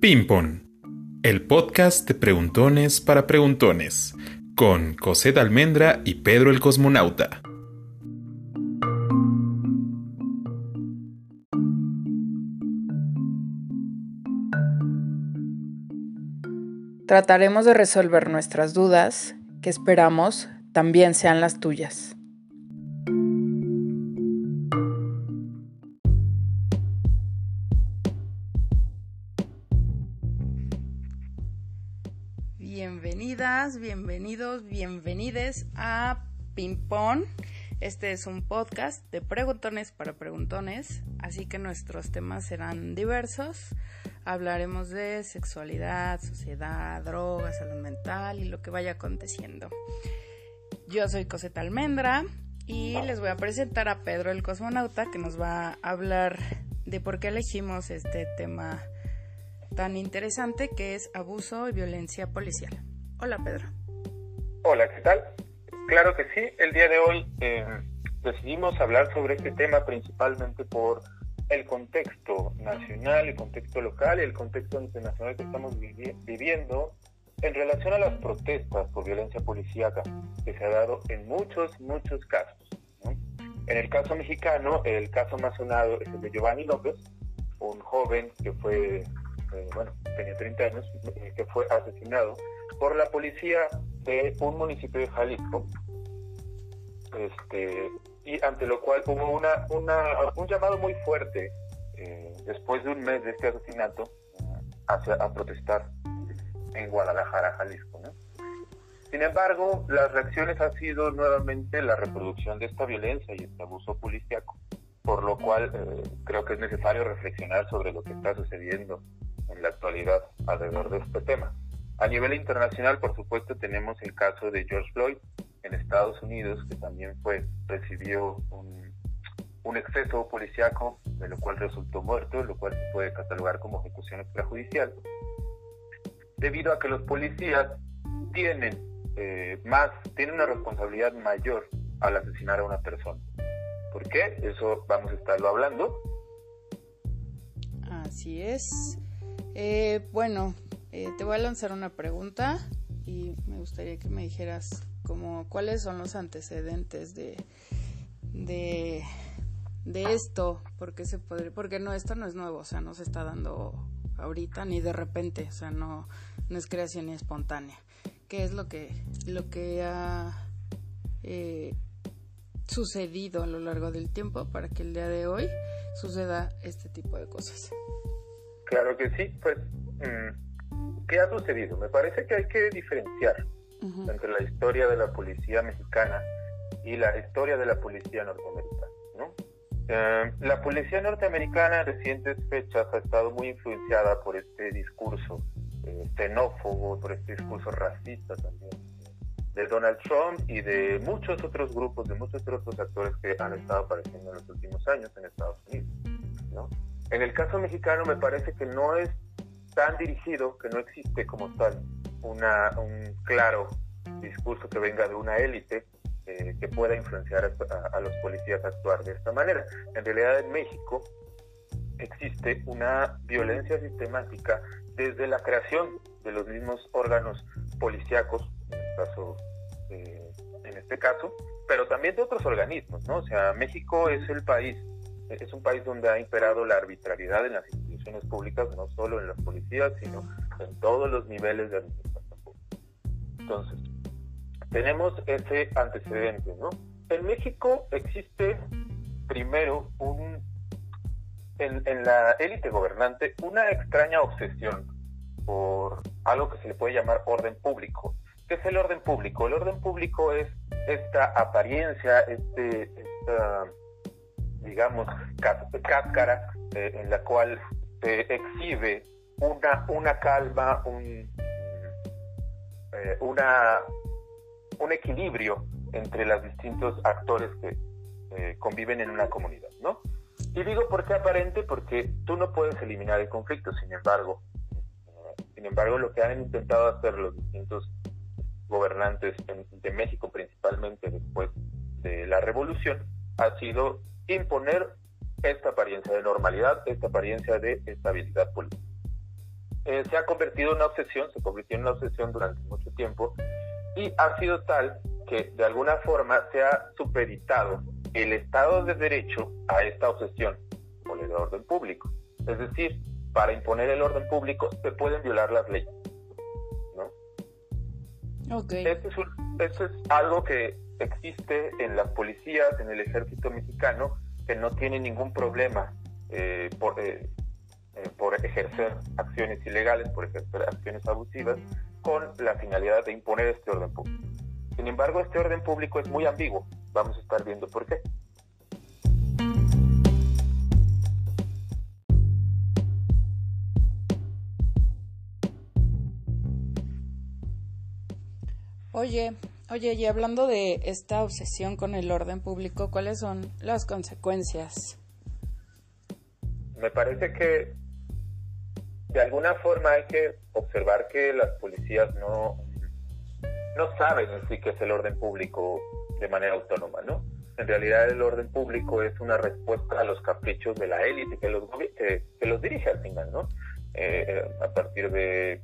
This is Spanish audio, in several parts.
Pimpon, el podcast de preguntones para preguntones, con de Almendra y Pedro el Cosmonauta. Trataremos de resolver nuestras dudas, que esperamos también sean las tuyas. Bienvenidos, a Pimpón. Este es un podcast de preguntones para preguntones, así que nuestros temas serán diversos. Hablaremos de sexualidad, sociedad, drogas, salud mental y lo que vaya aconteciendo. Yo soy Coseta Almendra y les voy a presentar a Pedro el cosmonauta que nos va a hablar de por qué elegimos este tema tan interesante que es abuso y violencia policial. Hola Pedro. Hola, ¿qué tal? Claro que sí, el día de hoy eh, decidimos hablar sobre este tema principalmente por el contexto nacional, el contexto local y el contexto internacional que estamos viviendo en relación a las protestas por violencia policíaca que se ha dado en muchos, muchos casos. En el caso mexicano, el caso más sonado es el de Giovanni López, un joven que fue, eh, bueno, tenía 30 años, eh, que fue asesinado por la policía de un municipio de Jalisco, este, y ante lo cual hubo una, un llamado muy fuerte eh, después de un mes de este asesinato hacia, a protestar en Guadalajara, Jalisco. Sin embargo, las reacciones han sido nuevamente la reproducción de esta violencia y este abuso policíaco, por lo cual eh, creo que es necesario reflexionar sobre lo que está sucediendo en la actualidad alrededor de este tema. A nivel internacional, por supuesto, tenemos el caso de George Floyd, en Estados Unidos, que también fue, recibió un, un exceso policiaco, de lo cual resultó muerto, lo cual se puede catalogar como ejecución extrajudicial, debido a que los policías tienen eh, más, tienen una responsabilidad mayor al asesinar a una persona. ¿Por qué? Eso vamos a estarlo hablando. Así es. Eh, bueno, eh, te voy a lanzar una pregunta y me gustaría que me dijeras como cuáles son los antecedentes de, de, esto, porque se podría, porque no, esto no es nuevo, o sea, no se está dando ahorita ni de repente, o sea, no, no es creación espontánea. ¿Qué es lo que, lo que ha eh, sucedido a lo largo del tiempo para que el día de hoy suceda este tipo de cosas? Claro que sí, pues, mm, ¿qué ha sucedido? Me parece que hay que diferenciar entre la historia de la policía mexicana y la historia de la policía norteamericana. Eh, la policía norteamericana en recientes fechas ha estado muy influenciada por este discurso eh, xenófobo, por este discurso racista también de Donald Trump y de muchos otros grupos, de muchos otros actores que han estado apareciendo en los últimos años en Estados Unidos. En el caso mexicano me parece que no es tan dirigido, que no existe como tal una, un claro discurso que venga de una élite eh, que pueda influenciar a, los policías a actuar de esta manera. En realidad en México existe una violencia sistemática desde la creación de los mismos órganos policíacos, en, el caso, eh, en este caso, pero también de otros organismos, ¿no? O sea, México es el país, es un país donde ha imperado la arbitrariedad en las instituciones públicas, no solo en las policías, sino en todos los niveles de administración entonces, tenemos ese antecedente, ¿no? En México existe primero un, en, la élite gobernante una extraña obsesión por algo que se le puede llamar orden público. ¿Qué es el orden público? El orden público es esta apariencia, este, esta, digamos, cáscara eh, en la cual se exhibe una, una calma, un, eh, una, un equilibrio entre los distintos actores que eh, conviven en una comunidad, ¿no? Y digo por qué aparente, porque tú no puedes eliminar el conflicto, sin embargo, eh, sin embargo, lo que han intentado hacer los distintos gobernantes de México, principalmente después de la revolución, ha sido imponer esta apariencia de normalidad, esta apariencia de estabilidad política. Eh, se ha convertido en una obsesión, se convirtió en una obsesión durante mucho tiempo y ha sido tal que de alguna forma se ha supeditado el Estado de Derecho a esta obsesión por el orden público. Es decir, para imponer el orden público se pueden violar las leyes. ¿no? Okay. Esto, es esto es algo que existe en las policías, en el ejército mexicano, que no tiene ningún problema eh, por, eh, eh, por ejercer acciones ilegales, por ejercer acciones abusivas, con la finalidad de imponer este orden público. Sin embargo, este orden público es muy ambiguo. Vamos a estar viendo por qué. Oye, oye, y hablando de esta obsesión con el orden público, ¿cuáles son las consecuencias? Me parece que de alguna forma hay que observar que las policías no, no saben en sí qué es el orden público de manera autónoma, ¿no? En realidad el orden público es una respuesta a los caprichos de la élite que los, que, que los dirige al final, ¿no? Eh, a partir de,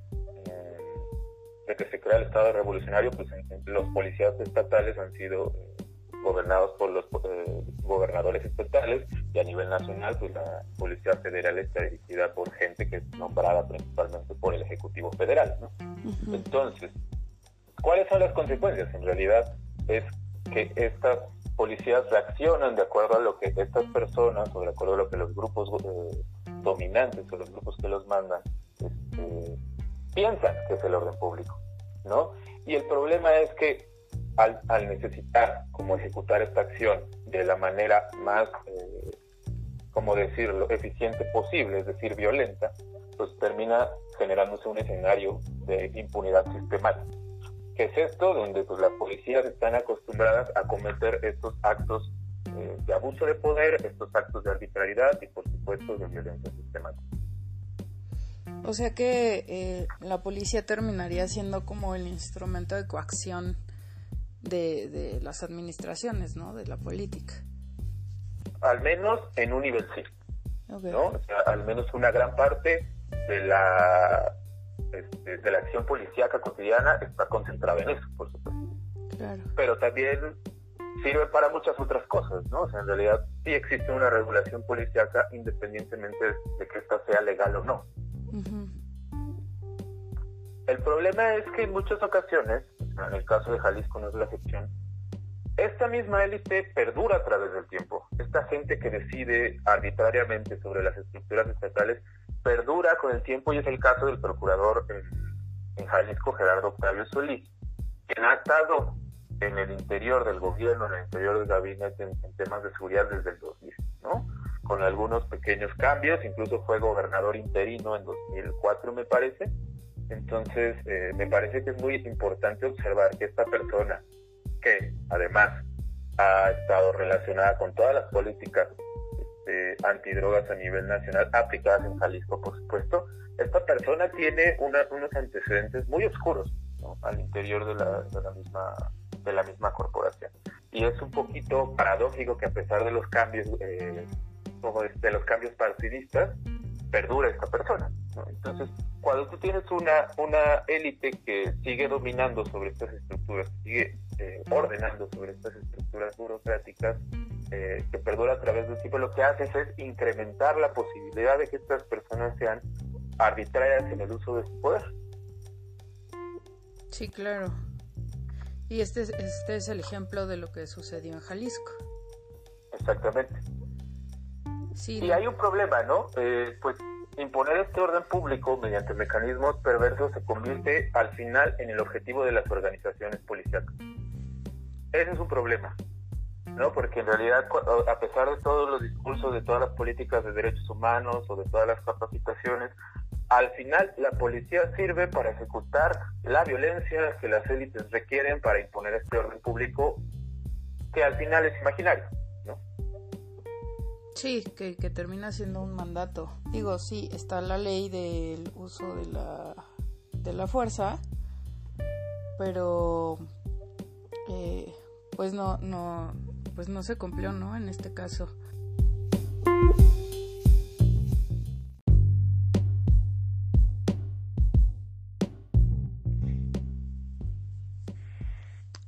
de, que se crea el Estado revolucionario, pues los policías estatales han sido eh, gobernados por los eh, gobernadores estatales y a nivel nacional, pues la Policía Federal está dirigida por gente que es nombrada principalmente por el Ejecutivo Federal, ¿no? Uh -huh. Entonces, ¿cuáles son las consecuencias? En realidad es que estas policías reaccionan de acuerdo a lo que estas personas o de acuerdo a lo que los grupos eh, dominantes o los grupos que los mandan este, piensan que es el orden público, ¿no? Y el problema es que al, necesitar como ejecutar esta acción de la manera más, eh, decirlo, eficiente posible, es decir, violenta, pues termina generándose un escenario de impunidad sistemática. ¿Qué es esto? Donde pues, las policías están acostumbradas a cometer estos actos eh, de abuso de poder, estos actos de arbitrariedad y por supuesto de violencia sistemática. O sea que eh, la policía terminaría siendo como el instrumento de coacción de, de, las administraciones, ¿no? De la política. Al menos en un nivel sí. Okay. ¿no? O sea, al menos una gran parte de la este, de la acción policíaca cotidiana está concentrada en eso, por supuesto. Claro. Pero también sirve para muchas otras cosas, ¿no? O sea, en realidad sí existe una regulación policíaca independientemente de que ésta sea legal o no. El problema es que en muchas ocasiones, en el caso de Jalisco no es la excepción, esta misma élite perdura a través del tiempo. Esta gente que decide arbitrariamente sobre las estructuras estatales perdura con el tiempo y es el caso del procurador en, en Jalisco, Gerardo Octavio Solís, quien ha estado en el interior del gobierno, en el interior del gabinete en, en, temas de seguridad desde el 2000, ¿no? Con algunos pequeños cambios, incluso fue gobernador interino en 2004, me parece. Entonces, eh, me parece que es muy importante observar que esta persona, que además ha estado relacionada con todas las políticas este, antidrogas a nivel nacional aplicadas en Jalisco, por supuesto, esta persona tiene una, unos antecedentes muy oscuros ¿no? al interior de la, de la misma de la misma corporación. Y es un poquito paradójico que a pesar de los cambios, eh, como de, de, los cambios partidistas, perdura esta persona. ¿no? Entonces, cuando tú tienes una, una élite que sigue dominando sobre estas estructuras, sigue eh, ordenando sobre estas estructuras burocráticas, eh, que perdura a través del tiempo, lo que haces es incrementar la posibilidad de que estas personas sean arbitrarias en el uso de su poder. Sí, claro. Y este, este es el ejemplo de lo que sucedió en Jalisco. Exactamente. Sí, y hay un problema, ¿no? Eh, pues imponer este orden público mediante mecanismos perversos se convierte al final en el objetivo de las organizaciones policiales. Ese es un problema, ¿no? Porque en realidad, a pesar de todos los discursos, de todas las políticas de derechos humanos o de todas las capacitaciones, al final la policía sirve para ejecutar la violencia que las élites requieren para imponer este orden público que al final es imaginario. Sí, que, que termina siendo un mandato. Digo, sí, está la ley del uso de la, de la fuerza, pero eh, pues no, no, pues no se cumplió, ¿no? En este caso.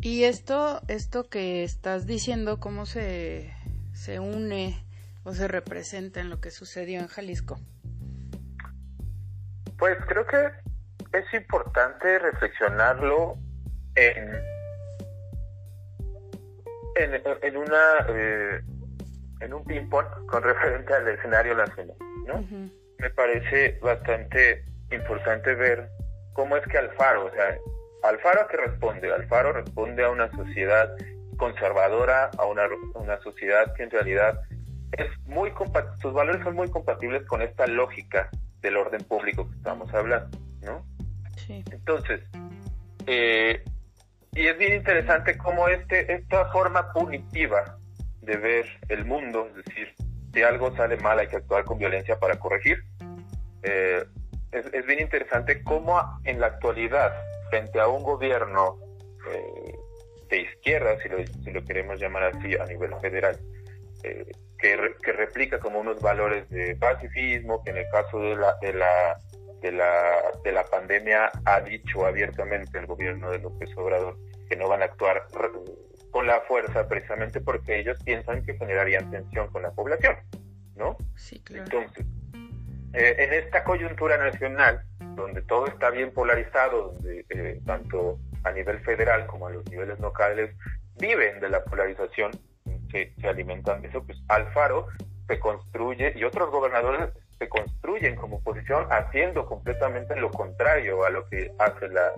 Y esto, esto que estás diciendo, ¿cómo se, se une o se representa en lo que sucedió en Jalisco? Pues creo que es importante reflexionarlo en, en, una eh, en un ping pong con referente al escenario nacional, ¿no? Me parece bastante importante ver cómo es que Alfaro, o sea, Alfaro a qué responde? Alfaro responde a una sociedad conservadora, a una, una sociedad que en realidad es muy sus valores son muy compatibles con esta lógica del orden público que estamos hablando, ¿no? Sí. Entonces, eh, y es bien interesante cómo este, esta forma punitiva de ver el mundo, es decir, si algo sale mal hay que actuar con violencia para corregir, eh, es, es, bien interesante cómo en la actualidad, frente a un gobierno eh, de izquierda, si lo, si lo queremos llamar así a nivel federal, que, que, replica como unos valores de pacifismo, que en el caso de la, de la, de la, de la pandemia ha dicho abiertamente el gobierno de López Obrador que no van a actuar con la fuerza precisamente porque ellos piensan que generarían tensión con la población, ¿no? Sí, claro. Entonces, eh, en esta coyuntura nacional, donde todo está bien polarizado, donde eh, tanto a nivel federal como a los niveles locales viven de la polarización, que se alimentan de eso, pues Alfaro se construye y otros gobernadores se construyen como oposición haciendo completamente lo contrario a lo que hace la,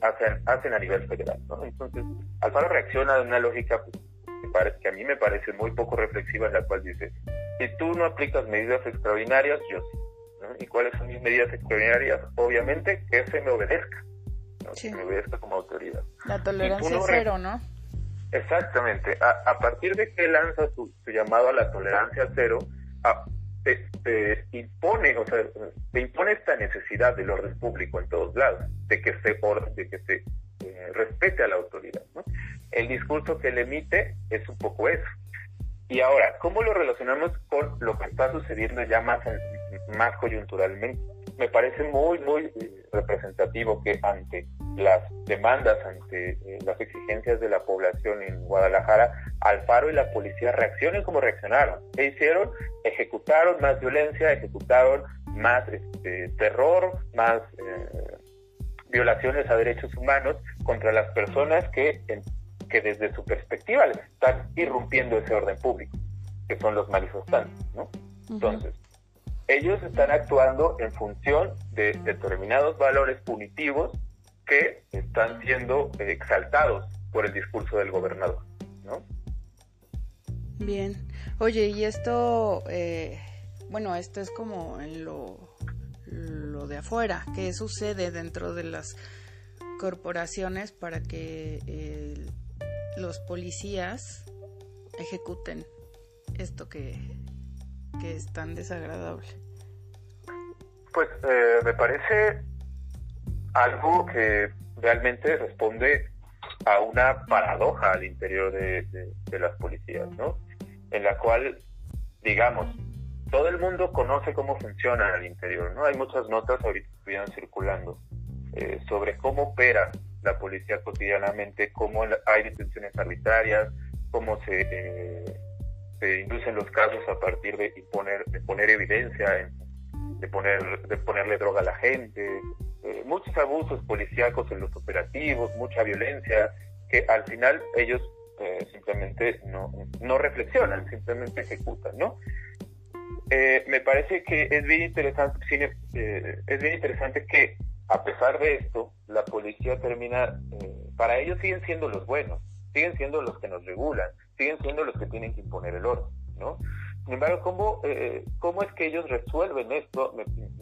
hacen, hacen a nivel federal. Entonces, Alfaro reacciona de una lógica pues, que a mí me parece muy poco reflexiva, en la cual dice, si tú no aplicas medidas extraordinarias, yo sí. ¿Y cuáles son mis medidas extraordinarias? Obviamente que se me obedezca, que me obedezca como autoridad. La tolerancia cero, ¿no? Exactamente. A, partir de que lanza su, llamado a la tolerancia cero, a, te, impone, o sea, te impone esta necesidad del orden público en todos lados, de que se, de que se eh, respete a la autoridad. El discurso que le emite es un poco eso. Y ahora, ¿cómo lo relacionamos con lo que está sucediendo ya más, más coyunturalmente? Me parece muy, muy eh, representativo que ante las demandas, ante eh, las exigencias de la población en Guadalajara, Alfaro y la policía reaccionen como reaccionaron. ¿Qué hicieron? Ejecutaron más violencia, ejecutaron más este, terror, más eh, violaciones a derechos humanos contra las personas que, que desde su perspectiva les están irrumpiendo ese orden público, que son los manifestantes, ¿no? Entonces, ellos están actuando en función de determinados valores punitivos que están siendo exaltados por el discurso del gobernador, ¿no? Bien. Oye, y esto, eh, bueno, esto es como en lo, lo de afuera, ¿qué sucede dentro de las corporaciones para que eh, los policías ejecuten esto que, que es tan desagradable? Pues eh, me parece algo que realmente responde a una paradoja al interior de, las policías, ¿no? En la cual, digamos, todo el mundo conoce cómo funcionan al interior, ¿no? Hay muchas notas ahorita que estuvieron circulando eh, sobre cómo opera la policía cotidianamente, cómo hay detenciones arbitrarias, cómo se, eh, se inducen los casos a partir de poner, de poner evidencia, de, poner, de ponerle droga a la gente, eh, muchos abusos policíacos en los operativos, mucha violencia, que al final ellos eh, simplemente no, no reflexionan, simplemente ejecutan, ¿no? Eh, me parece que es bien interesante, es bien interesante que a pesar de esto, la policía termina, para ellos siguen siendo los buenos, siguen siendo los que nos regulan, siguen siendo los que tienen que imponer el orden, ¿no? Sin embargo, ¿cómo, eh, ¿cómo es que ellos resuelven esto?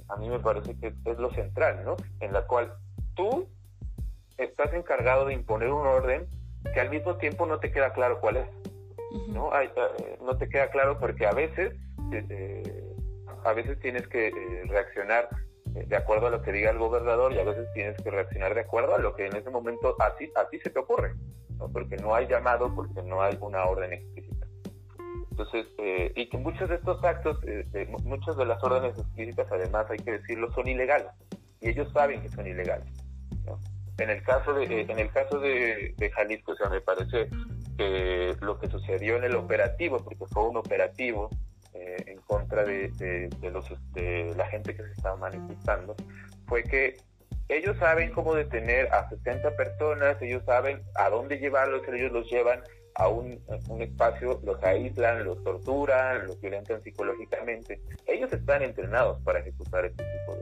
a mí me parece que es lo central, ¿no? En la cual tú estás encargado de imponer un orden que al mismo tiempo no te queda claro cuál es, ¿no? Eh, no te queda claro porque a veces, eh, a veces tienes que reaccionar de acuerdo a lo que diga el gobernador y a veces tienes que reaccionar de acuerdo a lo que en ese momento a ti, a ti se te ocurre, ¿no? porque no hay llamado, porque no hay una orden explícita. Entonces, eh, y que muchos de estos actos, eh, muchas de las órdenes explícitas, además hay que decirlo, son ilegales, y ellos saben que son ilegales. En el caso de, en el caso de, de Jalisco, o sea, me parece que lo que sucedió en el operativo, porque fue un operativo eh, en contra de, los, de la gente que se estaba manifestando, fue que ellos saben cómo detener a 60 personas, ellos saben a dónde llevarlos, ellos los llevan a un, un, espacio, los aíslan, los torturan, los violentan psicológicamente. Ellos están entrenados para ejecutar este tipo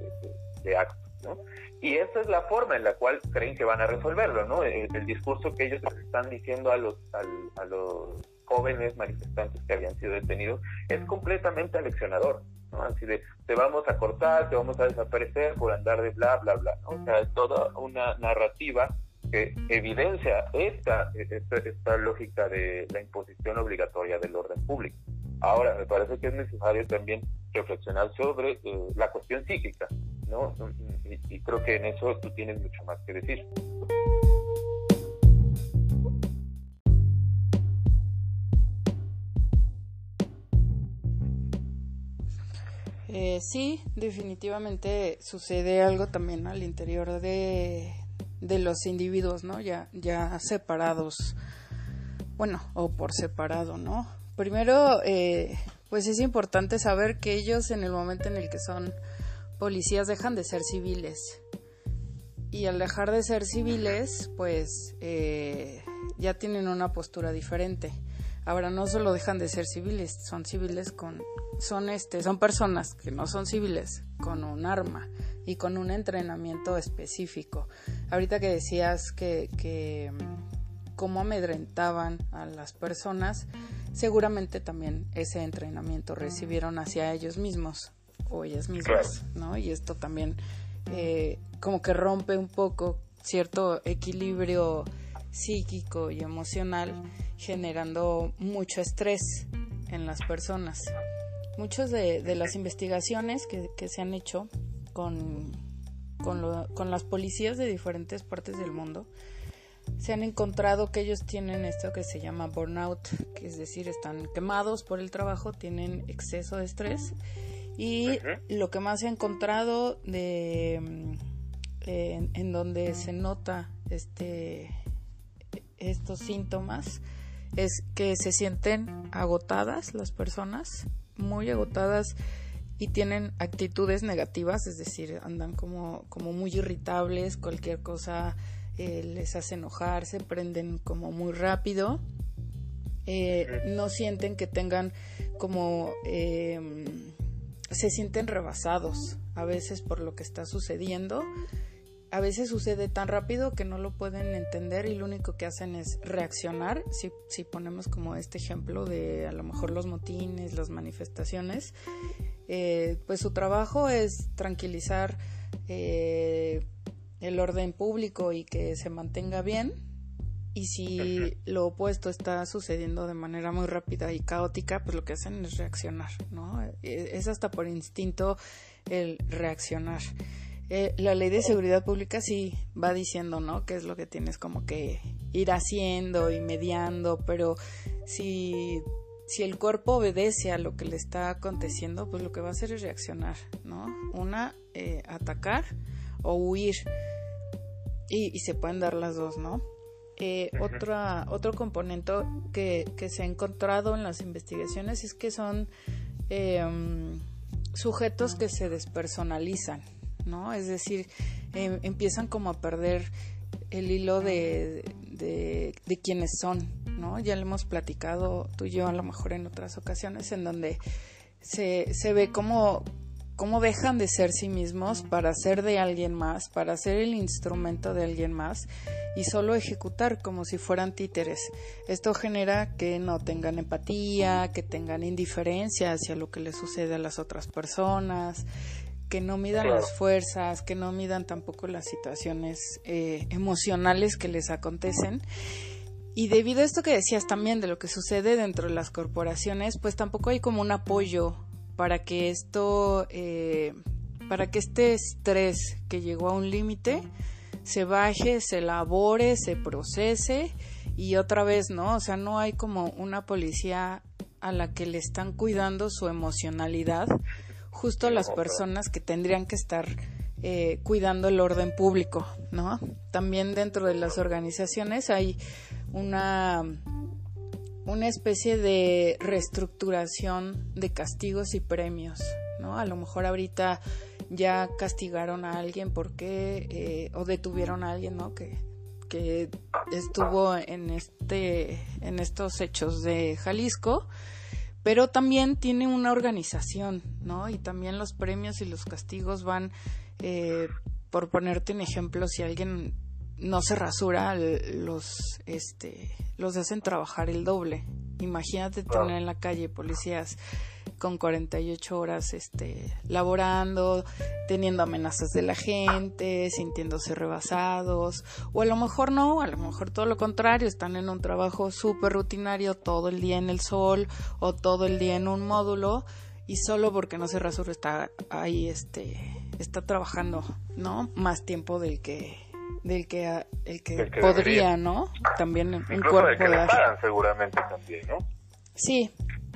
de, actos, ¿no? Y esa es la forma en la cual creen que van a resolverlo, ¿no? El, discurso que ellos están diciendo a los, a los jóvenes manifestantes que habían sido detenidos es completamente aleccionador, ¿no? Así de, te vamos a cortar, te vamos a desaparecer por andar de bla, bla, bla, ¿no? O sea, es toda una narrativa que evidencia esta, esta, lógica de la imposición obligatoria del orden público. Ahora, me parece que es necesario también reflexionar sobre eh, la cuestión psíquica, ¿no? Y, y creo que en eso tú tienes mucho más que decir. Eh, sí, definitivamente sucede algo también al interior de, de los individuos, ¿no? Ya, ya separados, bueno, o por separado, ¿no? Primero, eh, pues es importante saber que ellos en el momento en el que son policías dejan de ser civiles. Y al dejar de ser civiles, pues eh, ya tienen una postura diferente. Ahora no solo dejan de ser civiles, son civiles con son este son personas que no son civiles con un arma y con un entrenamiento específico. Ahorita que decías que, que mm, cómo amedrentaban a las personas, seguramente también ese entrenamiento recibieron hacia ellos mismos o ellas mismas, ¿no? Y esto también eh, como que rompe un poco cierto equilibrio psíquico y emocional, generando mucho estrés en las personas. Muchas de, las investigaciones que, se han hecho con, con, las policías de diferentes partes del mundo, se han encontrado que ellos tienen esto que se llama burnout, que es decir, están quemados por el trabajo, tienen exceso de estrés y lo que más se ha encontrado de mm, en, donde se nota este estos síntomas es que se sienten agotadas las personas muy agotadas y tienen actitudes negativas, es decir, andan como, como muy irritables, cualquier cosa eh, les hace enojar, se prenden como muy rápido, eh, no sienten que tengan como... Em, se sienten rebasados a veces por lo que está sucediendo a veces sucede tan rápido que no lo pueden entender y lo único que hacen es reaccionar. Si, si ponemos como este ejemplo de a lo mejor los motines, las manifestaciones, eh, pues su trabajo es tranquilizar eh, el orden público y que se mantenga bien. Y si lo opuesto está sucediendo de manera muy rápida y caótica, pues lo que hacen es reaccionar, ¿no? E, es hasta por instinto el reaccionar. Eh, la ley de seguridad pública sí va diciendo, ¿no? Qué es lo que tienes como que ir haciendo y mediando, pero si, si el cuerpo obedece a lo que le está aconteciendo, pues lo que va a hacer es reaccionar, ¿no? Una, eh, atacar o huir. Y, se pueden dar las dos, ¿no? Eh, otra, otro componente que, que, se ha encontrado en las investigaciones es que son em, sujetos que se despersonalizan, ¿no? Es decir, em, empiezan como a perder el hilo de, de, quiénes son, ¿no? Ya lo hemos platicado tú y yo a lo mejor en otras ocasiones en donde se, se ve como cómo dejan de ser sí mismos para ser de alguien más, para ser el instrumento de alguien más y solo ejecutar como si fueran títeres. Esto genera que no tengan empatía, que tengan indiferencia hacia lo que le sucede a las otras personas, que no midan las fuerzas, que no midan tampoco las situaciones eh, emocionales que les acontecen. Y debido a esto que decías también de lo que sucede dentro de las corporaciones, pues tampoco hay como un apoyo para que esto, eh, para que este estrés que llegó a un límite se baje, se elabore, se procese y otra vez, ¿no? O sea, no hay como una policía a la que le están cuidando su emocionalidad, justo las personas que tendrían que estar eh, cuidando el orden público, ¿no? También dentro de las organizaciones hay una una especie de reestructuración de castigos y premios, ¿no? A lo mejor ahorita ya castigaron a alguien porque eh, o detuvieron a alguien, ¿no? Que que estuvo en este en estos hechos de Jalisco pero también tiene una organización no y también los premios y los castigos van eh, por ponerte un ejemplo si alguien no se rasura los este los hacen trabajar el doble. Imagínate tener en la calle policías con 48 horas este, laborando, teniendo amenazas de la gente, sintiéndose rebasados, o a lo mejor no, a lo mejor todo lo contrario, están en un trabajo súper rutinario todo el día en el sol o todo el día en un módulo y solo porque no se rasura está ahí, este, está trabajando, ¿no? Más tiempo del que del que el que, podría, ¿no? También un cuerpo de seguramente también, ¿no? Sí,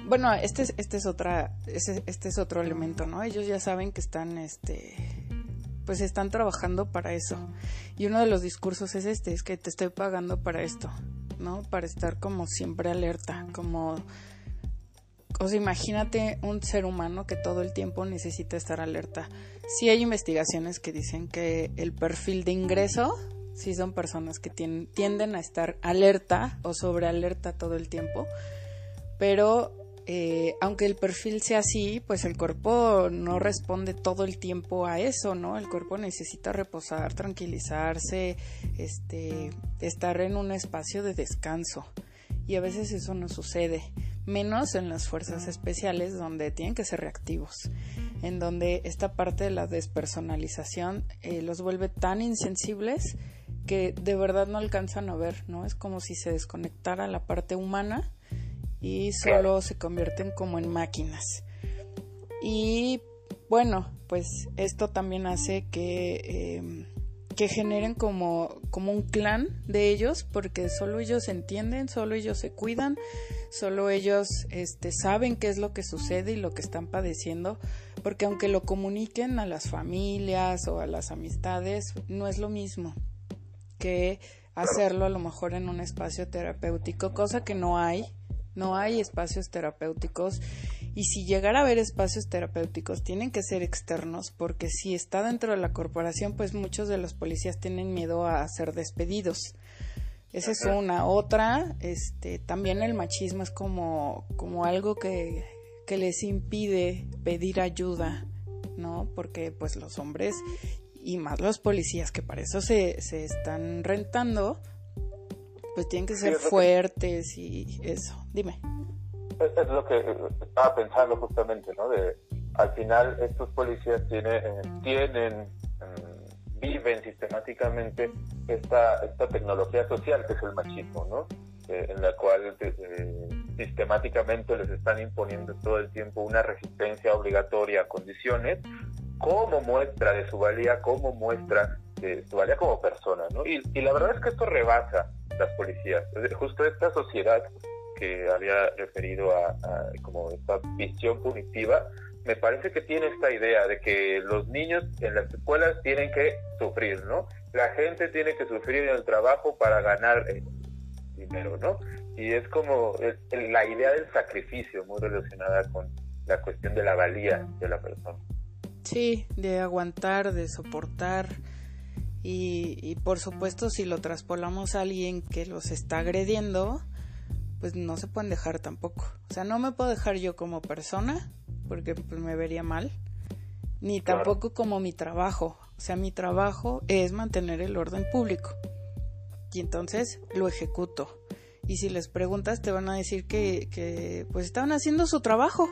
bueno, este es, este es otra, este, este es otro elemento, ¿no? Ellos ya saben que están, este, pues están trabajando para eso. Y uno de los discursos es este, es que te estoy pagando para esto, ¿no? Para estar como siempre alerta, como, o sea, imagínate un ser humano que todo el tiempo necesita estar alerta. Sí hay investigaciones que dicen que el perfil de ingreso sí son personas que tienden a estar alerta o sobre alerta todo el tiempo, pero eh, aunque el perfil sea así, pues el cuerpo no responde todo el tiempo a eso, ¿no? El cuerpo necesita reposar, tranquilizarse, este, estar en un espacio de descanso. Y a veces eso no sucede, menos en las fuerzas especiales donde tienen que ser reactivos, en donde esta parte de la despersonalización eh, los vuelve tan insensibles que de verdad no alcanzan a ver, ¿no? Es como si se desconectara la parte humana y solo se convierten como en máquinas. Y bueno, pues esto también hace que, em, que generen como, como un clan de ellos, porque solo ellos entienden, solo ellos se cuidan, solo ellos este, saben qué es lo que sucede y lo que están padeciendo, porque aunque lo comuniquen a las familias o a las amistades, no es lo mismo que hacerlo a lo mejor en un espacio terapéutico, cosa que no hay no hay espacios terapéuticos y si llegara a haber espacios terapéuticos tienen que ser externos porque si está dentro de la corporación pues muchos de los policías tienen miedo a ser despedidos. Esa es una. Otra, este, también el machismo es como, como algo que, que les impide pedir ayuda, ¿no? Porque pues los hombres y más los policías que para eso se, se están rentando, pues tienen que ser fuertes y eso. Dime. Es, lo que estaba pensando justamente, ¿no? De, al final estos policías tienen, eh, tienen mm, viven sistemáticamente esta, esta tecnología social que es el machismo, ¿no? Eh, en la cual eh, sistemáticamente les están imponiendo todo el tiempo una resistencia obligatoria a condiciones como muestra de su valía, como muestra de su valía como persona, ¿no? Y, y la verdad es que esto rebasa las policías. Justo esta sociedad que había referido a, como esta visión punitiva, me parece que tiene esta idea de que los niños en las escuelas tienen que sufrir, ¿no? La gente tiene que sufrir en el trabajo para ganar dinero, ¿no? Y es como la idea del sacrificio muy relacionada con la cuestión de la valía de la persona. Sí, de aguantar, de soportar, y, por supuesto, si lo traspolamos a alguien que los está agrediendo, pues no se pueden dejar tampoco. O sea, no me puedo dejar yo como persona, porque pues, me vería mal, ni tampoco como mi trabajo. O sea, mi trabajo es mantener el orden público. Y entonces lo ejecuto. Y si les preguntas, te van a decir que, que pues estaban haciendo su trabajo,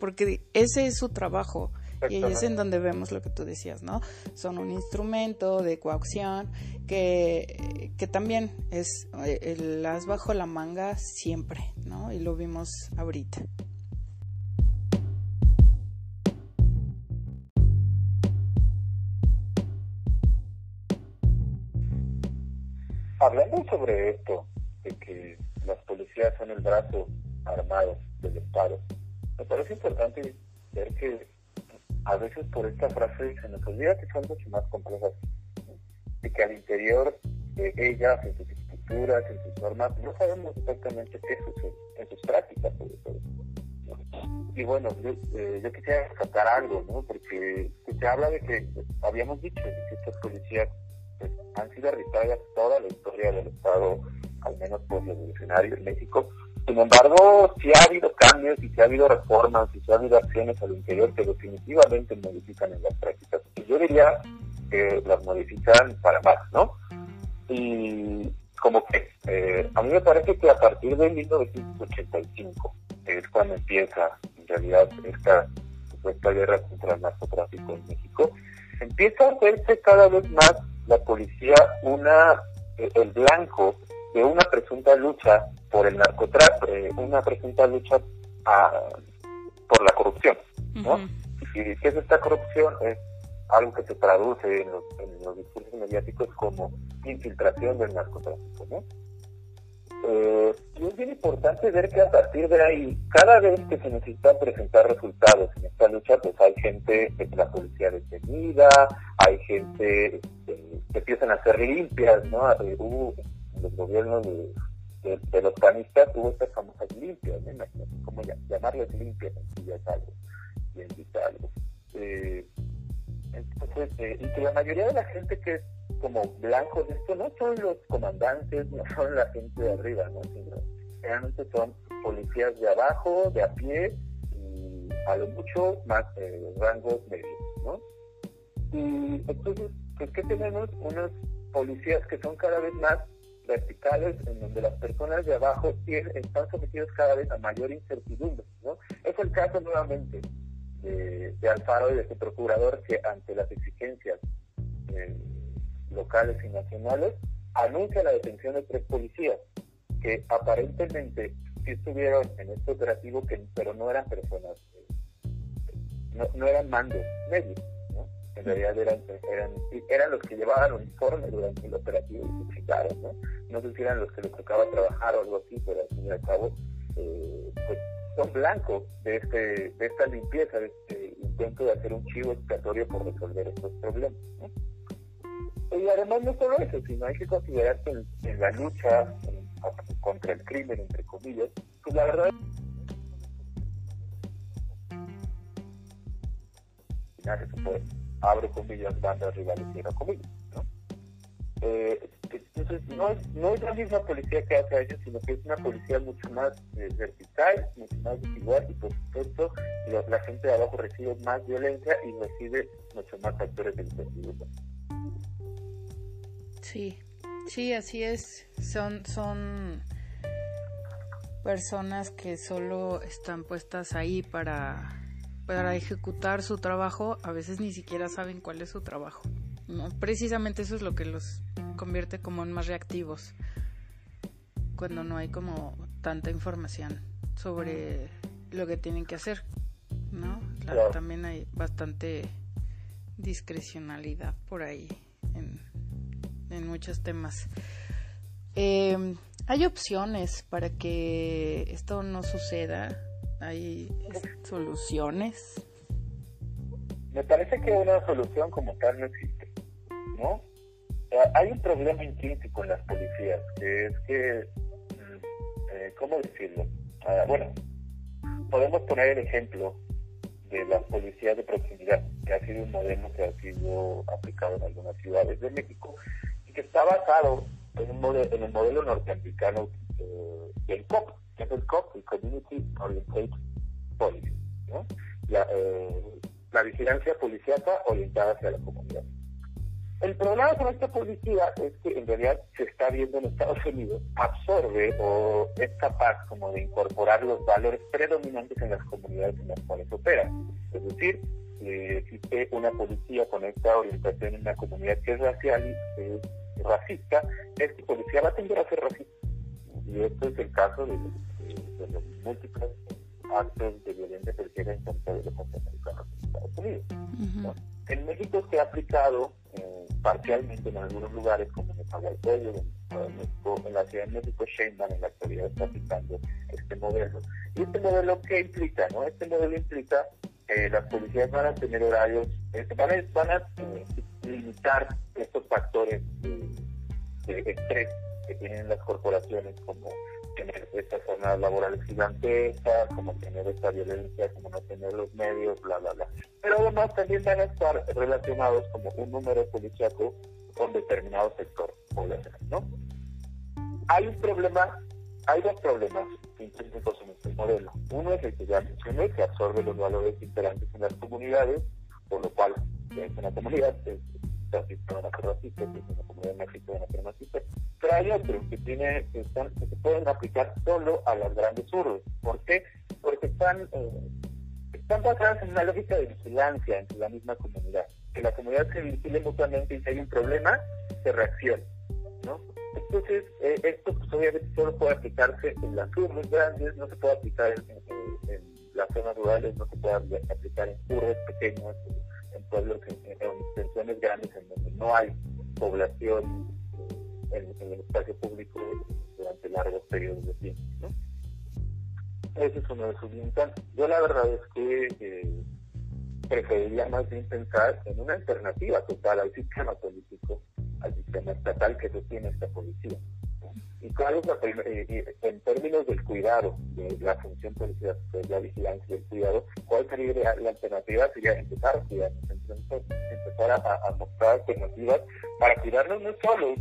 porque ese es su trabajo. Y ahí es en donde vemos lo que tú decías, ¿no? Son un instrumento de coacción que, que también es el as bajo la manga siempre, ¿no? Y lo vimos ahorita. Hablando sobre esto, de que las policías son el brazo armado del Estado, me parece importante ver que a veces por esta frase se nos olvida que son mucho más complejas y que al interior de ellas, en sus estructuras, en sus normas, no sabemos exactamente qué sucede en sus prácticas sobre todo. Y bueno, yo, eh, quisiera rescatar algo, ¿no? Porque se habla de que, habíamos dicho, que estas policías pues, han sido arbitrarias toda la historia del Estado, al menos por revolucionario en México. Sin embargo, sí ha habido cambios y sí ha habido reformas y sí ha habido acciones al interior que definitivamente modifican en las prácticas. Yo diría que las modifican para más, ¿no? Y como que eh, a mí me parece que a partir de 1985 es cuando empieza en realidad esta supuesta guerra contra el narcotráfico en México, empieza a hacerse cada vez más la policía una eh, el blanco de una presunta lucha por el narcotráfico, eh, una presunta lucha a, por la corrupción, ¿no? ¿Y qué es esta corrupción? Es algo que se traduce en los, en los discursos mediáticos como infiltración del narcotráfico, ¿no? Eh, y es bien importante ver que a partir de ahí, cada vez que se necesitan presentar resultados en esta lucha, pues hay gente de la policía detenida, hay gente este, que empiezan a ser limpias, ¿no? Eh, hubo en los gobiernos de, los panistas hubo estas famosas limpias, ¿no? Imagínate cómo llamarles limpias en es algo bien vital. Eh, entonces, eh, y que la mayoría de la gente que es como blanco de esto no son los comandantes, no son la gente de arriba, ¿no? Sino realmente son policías de abajo, de a pie, y a lo mucho más eh, rangos medios, ¿no? Y entonces, pues, ¿qué tenemos? Unos policías que son cada vez más verticales, en donde las personas de abajo están sometidos cada vez a mayor incertidumbre, ¿no? Es el caso nuevamente de, Alfaro y de su procurador que ante las exigencias eh, locales y nacionales anuncia la detención de tres policías que aparentemente sí estuvieron en este operativo que pero no eran personas eh, no, eran mandos medios ¿no? En realidad eran, eran eran los que llevaban uniforme durante el operativo y se chicaron, ¿no? no sé si eran los que les tocaba trabajar o algo así pero al fin y al cabo eh, pues son blancos de, este, de esta limpieza, de este intento de hacer un chivo expiatorio por resolver estos problemas. Y además no solo eso, sino hay que considerar que en, la lucha contra el crimen, entre comillas, pues la verdad se puede, abre comillas, bandas rivales, cierra comillas. ¿no? Eh, entonces, no es, no es la misma policía que hace años, sino que es una policía mucho más eh, vertical, mucho más desigual, y por supuesto, la, gente de abajo recibe más violencia y recibe mucho más factores de Sí, sí, así es. Son, son personas que solo están puestas ahí para, para ejecutar su trabajo, a veces ni siquiera saben cuál es su trabajo. ¿no? Precisamente eso es lo que los convierte como en más reactivos cuando no hay como tanta información sobre lo que tienen que hacer, ¿no? Claro, También hay bastante discrecionalidad por ahí en, en muchos temas. Em, hay opciones para que esto no suceda. Hay soluciones. Me parece que una solución como tal no existe, ¿no? hay un problema intrínseco en las policías, que es que, mm, eh, ¿cómo decirlo? Ah, bueno, podemos poner el ejemplo de las policías de proximidad, que ha sido un modelo que ha sido aplicado en algunas ciudades de México y que está basado en, un modelo, en el modelo norteamericano eh, del COP, que es el COP, el Community Oriented Policy, ¿no? la, eh, la vigilancia policíaca orientada hacia la comunidad. El problema con esta policía es que en realidad se está viendo en Estados Unidos, absorbe o es capaz como de incorporar los valores predominantes en las comunidades en las cuales opera. Es decir, si existe una policía con esta orientación en una comunidad que es racial y racista, esta policía va a tender a ser racista. Y esto es el caso de, los múltiples actos de violencia se en contra de los norteamericanos en Estados Unidos. En México se ha aplicado eh, parcialmente en algunos lugares como en el en la Ciudad de México, Sheinbaum en la actualidad está aplicando este modelo. ¿Y este modelo qué implica? no Este modelo implica que las policías van a tener horarios, este, van a, van a eh, limitar estos factores de, estrés que tienen las corporaciones como tener estas jornadas laborales gigantescas, como tener esta violencia, como no tener los medios, bla, bla, bla. Pero además también van a estar relacionados como un número policíaco con determinado sector poblacional, ¿no? Hay un problema, hay dos problemas intrínsecos en este modelo. Uno es el que ya mencioné, que absorbe los valores imperantes en las comunidades, por lo cual es una comunidad, es, racista una racista, es una comunidad machista una racista, pero hay otros que, tiene, que, están, que se pueden aplicar solo a las grandes urbes. ¿Por qué? Porque están, eh, están basadas en una lógica de vigilancia entre la misma comunidad. Que la comunidad se vigile mutuamente y si hay un problema, se reaccione. ¿no? Entonces, eh, esto pues, obviamente solo puede aplicarse en las urbes grandes, no se puede aplicar en, las zonas rurales, no se puede aplicar en urbes pequeños, en pueblos, en, extensiones grandes en donde no hay población eh, en, el espacio público durante largos periodos de tiempo. ¿no? Ese es uno de sus limitantes. Yo la verdad es que eh, preferiría más bien pensar en una alternativa total al sistema político al sistema estatal que sostiene esta policía. Y claro, en términos del cuidado, de la función policial, de la vigilancia y el cuidado, ¿cuál sería la alternativa? Sería empezar a cuidarnos, empezar a, mostrar alternativas para cuidarnos no solo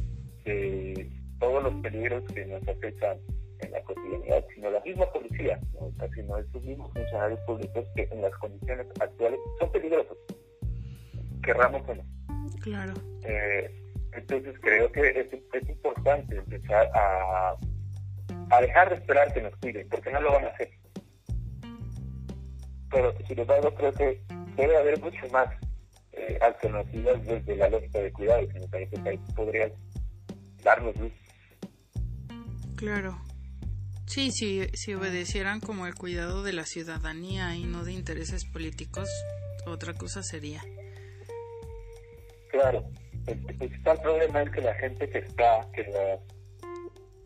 de todos los peligros que nos afectan en la cotidianidad, sino la misma policía, ¿no? o sea, sino estos mismos funcionarios públicos que en las condiciones actuales son peligrosos, querramos o no. Claro. Eh, entonces creo que es, importante empezar a, a dejar de esperar que nos cuiden, porque no lo van a hacer. Pero sin embargo creo que debe haber mucho más eh, alternativas desde la lógica de cuidado que me parece que ahí podrían darnos luz. Claro. Sí, si, si obedecieran como el cuidado de la ciudadanía y no de intereses políticos, otra cosa sería. Claro, el principal problema es que la gente que está, que,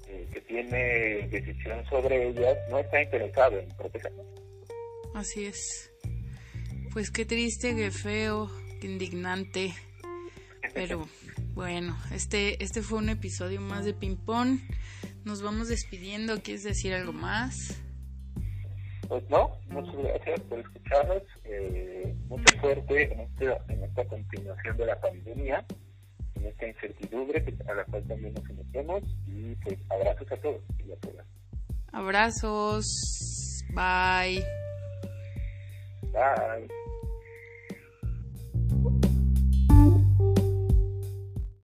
eh, que tiene decisión sobre ellas, no está interesada en protegerlas. Así es. Pues qué triste, qué feo, qué indignante. Pero bueno, este, este fue un episodio más de Ping Pong. Nos vamos despidiendo. ¿Quieres decir algo más? Pues no, muchas gracias por escucharnos. Eh, mucha suerte en, este, en esta continuación de la pandemia en esta incertidumbre a la cual también nos sometemos y pues abrazos a todos y a todas. Abrazos. Bye. Bye.